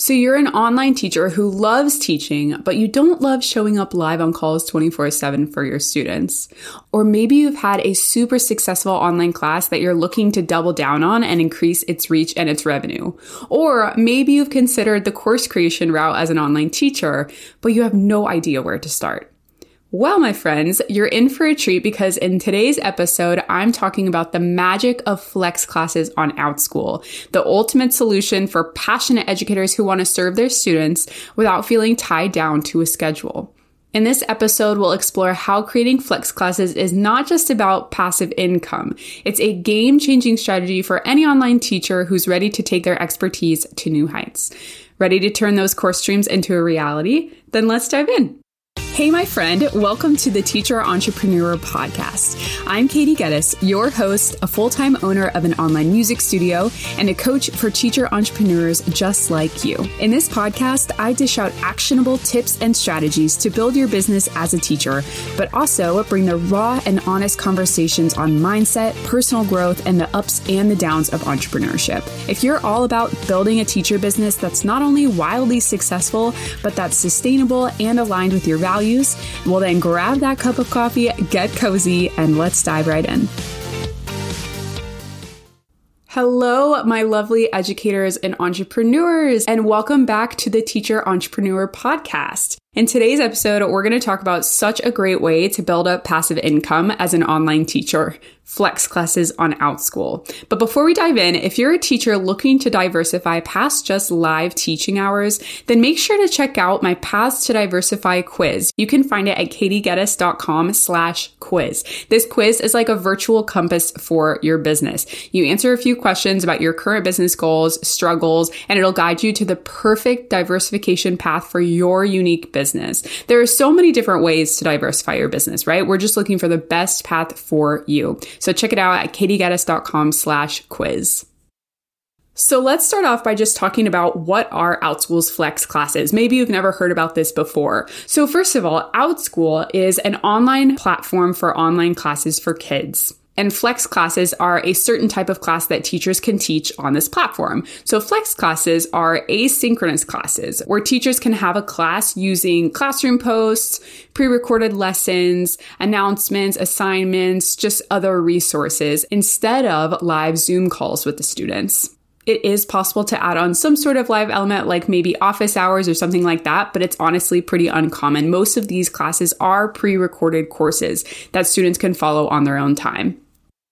So you're an online teacher who loves teaching, but you don't love showing up live on calls 24 7 for your students. Or maybe you've had a super successful online class that you're looking to double down on and increase its reach and its revenue. Or maybe you've considered the course creation route as an online teacher, but you have no idea where to start. Well, my friends, you're in for a treat because in today's episode, I'm talking about the magic of flex classes on OutSchool, the ultimate solution for passionate educators who want to serve their students without feeling tied down to a schedule. In this episode, we'll explore how creating flex classes is not just about passive income. It's a game changing strategy for any online teacher who's ready to take their expertise to new heights. Ready to turn those course streams into a reality? Then let's dive in. Hey, my friend, welcome to the Teacher Entrepreneur Podcast. I'm Katie Gettys, your host, a full time owner of an online music studio, and a coach for teacher entrepreneurs just like you. In this podcast, I dish out actionable tips and strategies to build your business as a teacher, but also bring the raw and honest conversations on mindset, personal growth, and the ups and the downs of entrepreneurship. If you're all about building a teacher business that's not only wildly successful, but that's sustainable and aligned with your values, values? Well, then grab that cup of coffee, get cozy, and let's dive right in. Hello, my lovely educators and entrepreneurs, and welcome back to the Teacher Entrepreneur Podcast. In today's episode, we're going to talk about such a great way to build up passive income as an online teacher flex classes on OutSchool. But before we dive in, if you're a teacher looking to diversify past just live teaching hours, then make sure to check out my Paths to Diversify quiz. You can find it at katiegettys.com slash quiz. This quiz is like a virtual compass for your business. You answer a few questions about your current business goals, struggles, and it'll guide you to the perfect diversification path for your unique business. There are so many different ways to diversify your business, right? We're just looking for the best path for you. So check it out at katiegettys.com slash quiz. So let's start off by just talking about what are OutSchool's Flex classes. Maybe you've never heard about this before. So first of all, OutSchool is an online platform for online classes for kids. And flex classes are a certain type of class that teachers can teach on this platform. So flex classes are asynchronous classes where teachers can have a class using classroom posts, pre-recorded lessons, announcements, assignments, just other resources instead of live Zoom calls with the students it is possible to add on some sort of live element like maybe office hours or something like that, but it's honestly pretty uncommon. Most of these classes are pre recorded courses that students can follow on their own time.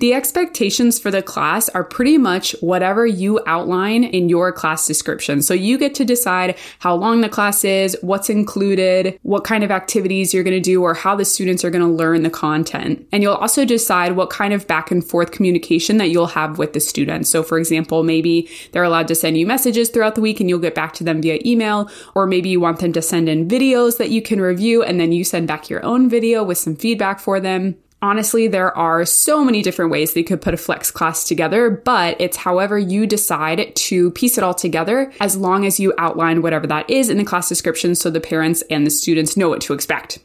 The expectations for the class are pretty much whatever you outline in your class description. So you get to decide how long the class is, what's included, what kind of activities you're going to do, or how the students are going to learn the content. And you'll also decide what kind of back and forth communication that you'll have with the students. So for example, maybe they're allowed to send you messages throughout the week and you'll get back to them via email, or maybe you want them to send in videos that you can review and then you send back your own video with some feedback for them. Honestly, there are so many different ways that you could put a flex class together, but it's however you decide to piece it all together as long as you outline whatever that is in the class description so the parents and the students know what to expect.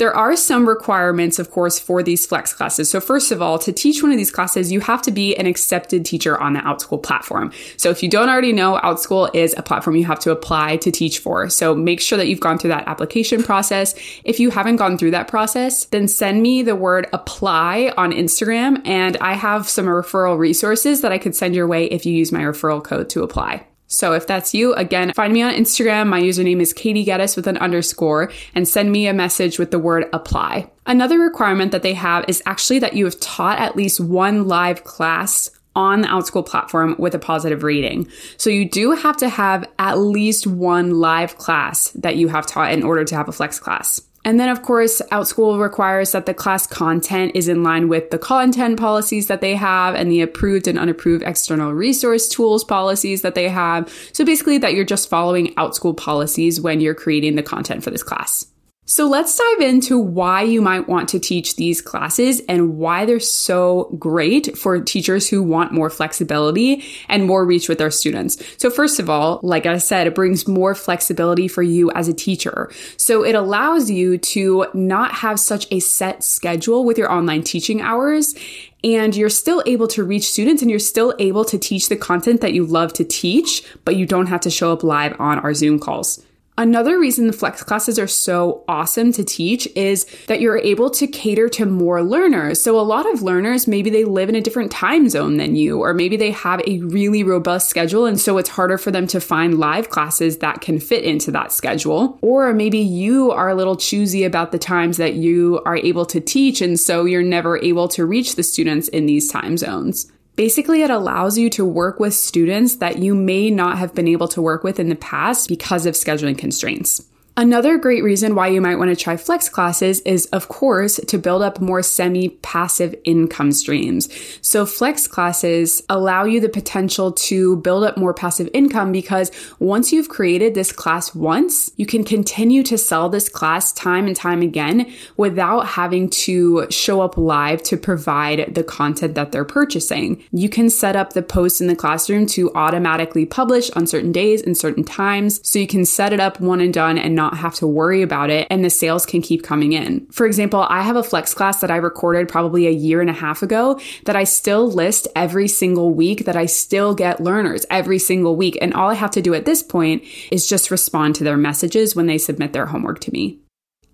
There are some requirements, of course, for these flex classes. So first of all, to teach one of these classes, you have to be an accepted teacher on the OutSchool platform. So if you don't already know, OutSchool is a platform you have to apply to teach for. So make sure that you've gone through that application process. If you haven't gone through that process, then send me the word apply on Instagram and I have some referral resources that I could send your way if you use my referral code to apply. So if that's you, again, find me on Instagram. My username is Katie Gettys with an underscore and send me a message with the word apply. Another requirement that they have is actually that you have taught at least one live class on the OutSchool platform with a positive rating. So you do have to have at least one live class that you have taught in order to have a flex class. And then, of course, OutSchool requires that the class content is in line with the content policies that they have and the approved and unapproved external resource tools policies that they have. So basically, that you're just following OutSchool policies when you're creating the content for this class. So let's dive into why you might want to teach these classes and why they're so great for teachers who want more flexibility and more reach with their students. So first of all, like I said, it brings more flexibility for you as a teacher. So it allows you to not have such a set schedule with your online teaching hours and you're still able to reach students and you're still able to teach the content that you love to teach, but you don't have to show up live on our Zoom calls. Another reason the flex classes are so awesome to teach is that you're able to cater to more learners. So a lot of learners, maybe they live in a different time zone than you, or maybe they have a really robust schedule. And so it's harder for them to find live classes that can fit into that schedule. Or maybe you are a little choosy about the times that you are able to teach. And so you're never able to reach the students in these time zones. Basically, it allows you to work with students that you may not have been able to work with in the past because of scheduling constraints. Another great reason why you might want to try flex classes is, of course, to build up more semi passive income streams. So, flex classes allow you the potential to build up more passive income because once you've created this class once, you can continue to sell this class time and time again without having to show up live to provide the content that they're purchasing. You can set up the posts in the classroom to automatically publish on certain days and certain times. So, you can set it up one and done and not not have to worry about it and the sales can keep coming in. For example, I have a flex class that I recorded probably a year and a half ago that I still list every single week that I still get learners every single week. And all I have to do at this point is just respond to their messages when they submit their homework to me.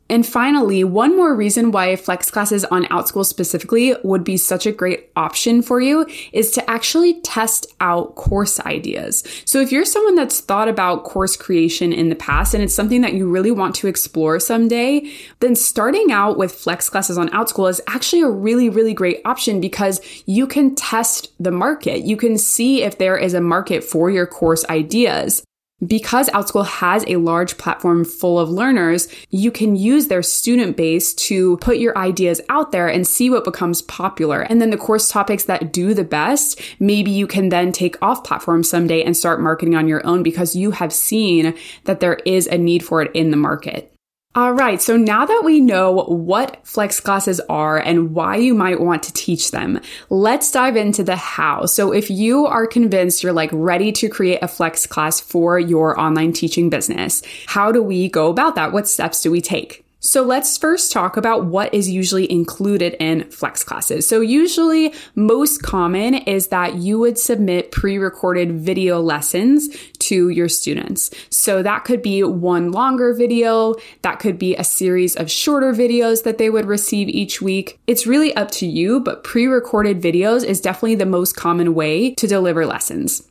And finally, one more reason why flex classes on OutSchool specifically would be such a great option for you is to actually test out course ideas. So if you're someone that's thought about course creation in the past and it's something that you really want to explore someday, then starting out with flex classes on OutSchool is actually a really, really great option because you can test the market. You can see if there is a market for your course ideas. Because OutSchool has a large platform full of learners, you can use their student base to put your ideas out there and see what becomes popular. And then the course topics that do the best, maybe you can then take off platform someday and start marketing on your own because you have seen that there is a need for it in the market. All right. So now that we know what flex classes are and why you might want to teach them, let's dive into the how. So if you are convinced you're like ready to create a flex class for your online teaching business, how do we go about that? What steps do we take? So let's first talk about what is usually included in flex classes. So usually most common is that you would submit pre-recorded video lessons to your students. So that could be one longer video, that could be a series of shorter videos that they would receive each week. It's really up to you, but pre-recorded videos is definitely the most common way to deliver lessons.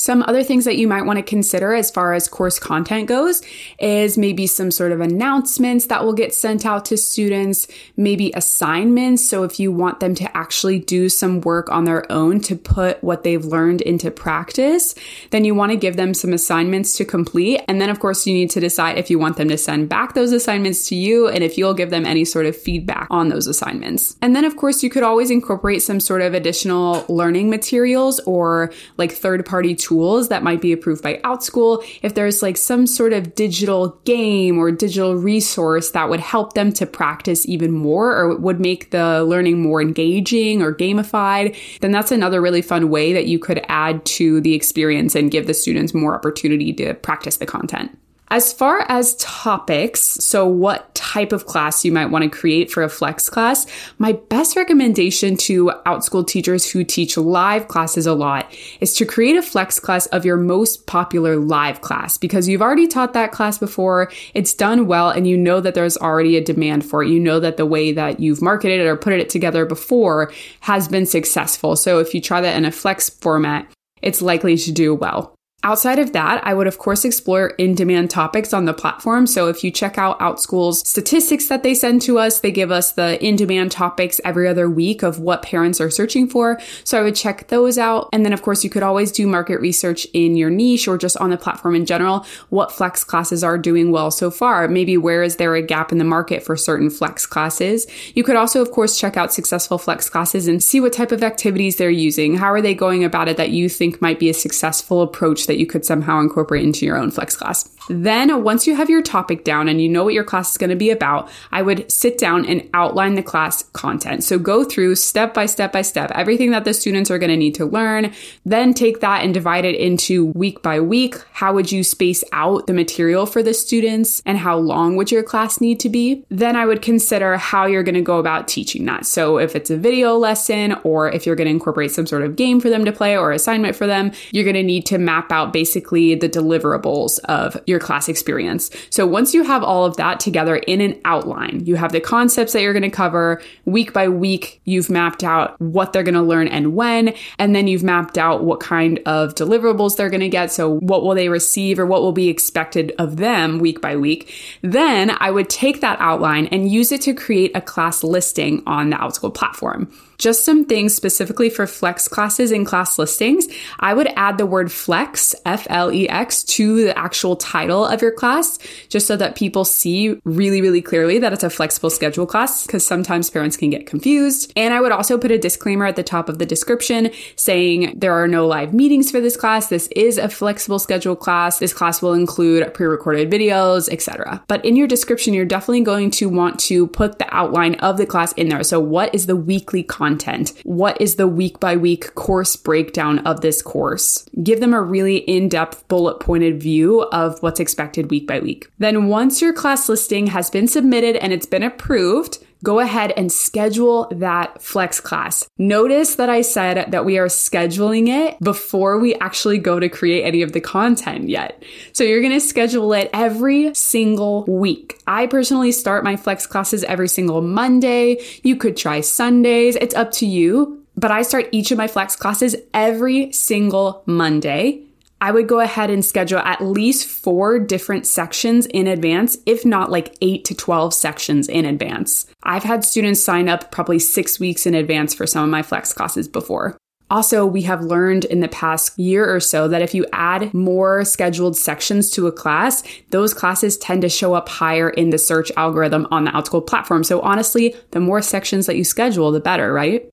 Some other things that you might want to consider as far as course content goes is maybe some sort of announcements that will get sent out to students, maybe assignments. So if you want them to actually do some work on their own to put what they've learned into practice, then you want to give them some assignments to complete. And then of course you need to decide if you want them to send back those assignments to you and if you'll give them any sort of feedback on those assignments. And then of course you could always incorporate some sort of additional learning materials or like third party tools tools that might be approved by OutSchool, if there's like some sort of digital game or digital resource that would help them to practice even more or would make the learning more engaging or gamified, then that's another really fun way that you could add to the experience and give the students more opportunity to practice the content. As far as topics, so what type of class you might want to create for a flex class, my best recommendation to OutSchool teachers who teach live classes a lot is to create a flex class of your most popular live class because you've already taught that class before, it's done well, and you know that there's already a demand for it. You know that the way that you've marketed it or put it together before has been successful. So if you try that in a flex format, it's likely to do well. Outside of that, I would of course explore in demand topics on the platform. So if you check out OutSchool's statistics that they send to us, they give us the in demand topics every other week of what parents are searching for. So I would check those out. And then of course you could always do market research in your niche or just on the platform in general, what flex classes are doing well so far. Maybe where is there a gap in the market for certain flex classes? You could also of course check out successful flex classes and see what type of activities they're using. How are they going about it that you think might be a successful approach that you could somehow incorporate into your own flex class. Then, once you have your topic down and you know what your class is going to be about, I would sit down and outline the class content. So, go through step by step by step everything that the students are going to need to learn. Then, take that and divide it into week by week. How would you space out the material for the students and how long would your class need to be? Then, I would consider how you're going to go about teaching that. So, if it's a video lesson or if you're going to incorporate some sort of game for them to play or assignment for them, you're going to need to map out basically the deliverables of your class experience. So once you have all of that together in an outline, you have the concepts that you're going to cover week by week, you've mapped out what they're going to learn and when, and then you've mapped out what kind of deliverables they're going to get. So what will they receive or what will be expected of them week by week. Then I would take that outline and use it to create a class listing on the Outschool platform just some things specifically for flex classes and class listings. I would add the word flex, F L E X, to the actual title of your class, just so that people see really, really clearly that it's a flexible schedule class, because sometimes parents can get confused. And I would also put a disclaimer at the top of the description saying there are no live meetings for this class. This is a flexible schedule class. This class will include pre-recorded videos, etc. But in your description, you're definitely going to want to put the outline of the class in there. So what is the weekly content? Content? What is the week by week course breakdown of this course? Give them a really in depth bullet pointed view of what's expected week by week. Then once your class listing has been submitted and it's been approved, go ahead and schedule that flex class. Notice that I said that we are scheduling it before we actually go to create any of the content yet. So you're going to schedule it every single week. I personally start my flex classes every single Monday. You could try Sundays. It's up to you. But I start each of my flex classes every single Monday. I would go ahead and schedule at least four different sections in advance, if not like eight to 12 sections in advance. I've had students sign up probably six weeks in advance for some of my flex classes before. Also, we have learned in the past year or so that if you add more scheduled sections to a class, those classes tend to show up higher in the search algorithm on the Outschool platform. So honestly, the more sections that you schedule, the better, right?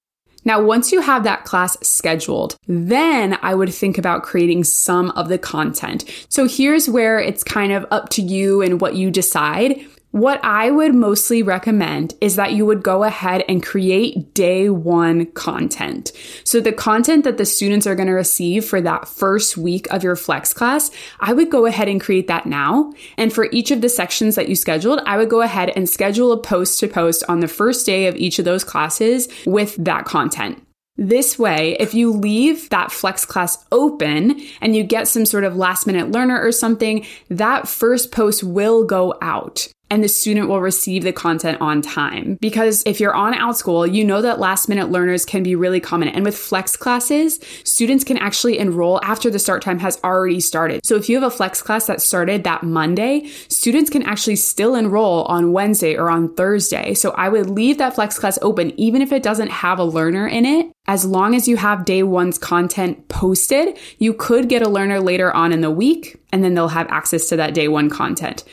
Now, once you have that class scheduled, then I would think about creating some of the content. So here's where it's kind of up to you and what you decide. What I would mostly recommend is that you would go ahead and create day one content. So the content that the students are going to receive for that first week of your flex class, I would go ahead and create that now. And for each of the sections that you scheduled, I would go ahead and schedule a post to post on the first day of each of those classes with that content. This way, if you leave that flex class open and you get some sort of last minute learner or something, that first post will go out and the student will receive the content on time. Because if you're on OutSchool, you know that last minute learners can be really common. And with flex classes, students can actually enroll after the start time has already started. So if you have a flex class that started that Monday, students can actually still enroll on Wednesday or on Thursday. So I would leave that flex class open, even if it doesn't have a learner in it. As long as you have day one's content posted, you could get a learner later on in the week, and then they'll have access to that day one content.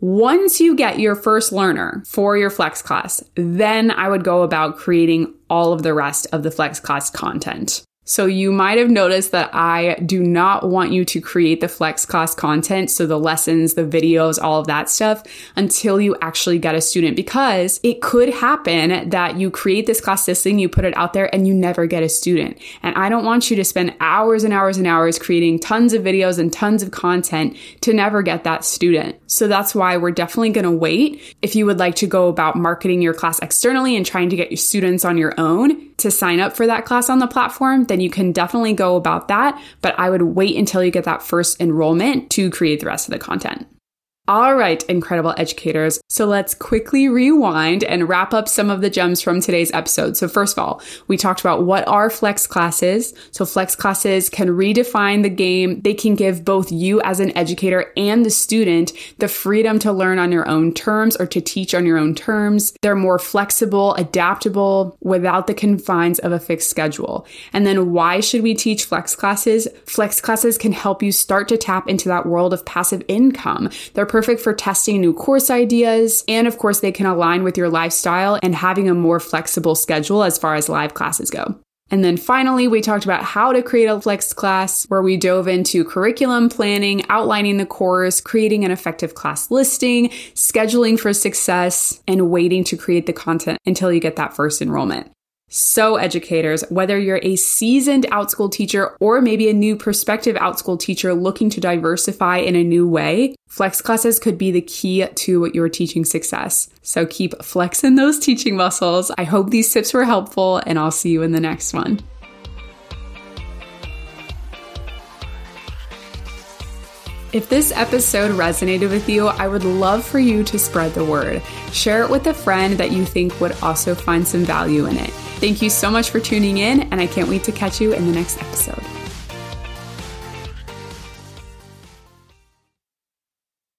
Once you get your first learner for your flex class, then I would go about creating all of the rest of the flex class content. So you might have noticed that I do not want you to create the flex class content. So the lessons, the videos, all of that stuff until you actually get a student because it could happen that you create this class listing, you put it out there and you never get a student. And I don't want you to spend hours and hours and hours creating tons of videos and tons of content to never get that student. So that's why we're definitely going to wait. If you would like to go about marketing your class externally and trying to get your students on your own to sign up for that class on the platform, then then you can definitely go about that. But I would wait until you get that first enrollment to create the rest of the content. All right, incredible educators. So let's quickly rewind and wrap up some of the gems from today's episode. So first of all, we talked about what are flex classes. So flex classes can redefine the game. They can give both you as an educator and the student the freedom to learn on your own terms or to teach on your own terms. They're more flexible, adaptable without the confines of a fixed schedule. And then why should we teach flex classes? Flex classes can help you start to tap into that world of passive income. They're perfect for testing new course ideas. And of course, they can align with your lifestyle and having a more flexible schedule as far as live classes go. And then finally, we talked about how to create a flex class where we dove into curriculum planning, outlining the course, creating an effective class listing, scheduling for success, and waiting to create the content until you get that first enrollment. So, educators, whether you're a seasoned Outschool teacher or maybe a new prospective Outschool teacher looking to diversify in a new way, flex classes could be the key to your teaching success. So, keep flexing those teaching muscles. I hope these tips were helpful, and I'll see you in the next one. If this episode resonated with you, I would love for you to spread the word. Share it with a friend that you think would also find some value in it. Thank you so much for tuning in, and I can't wait to catch you in the next episode.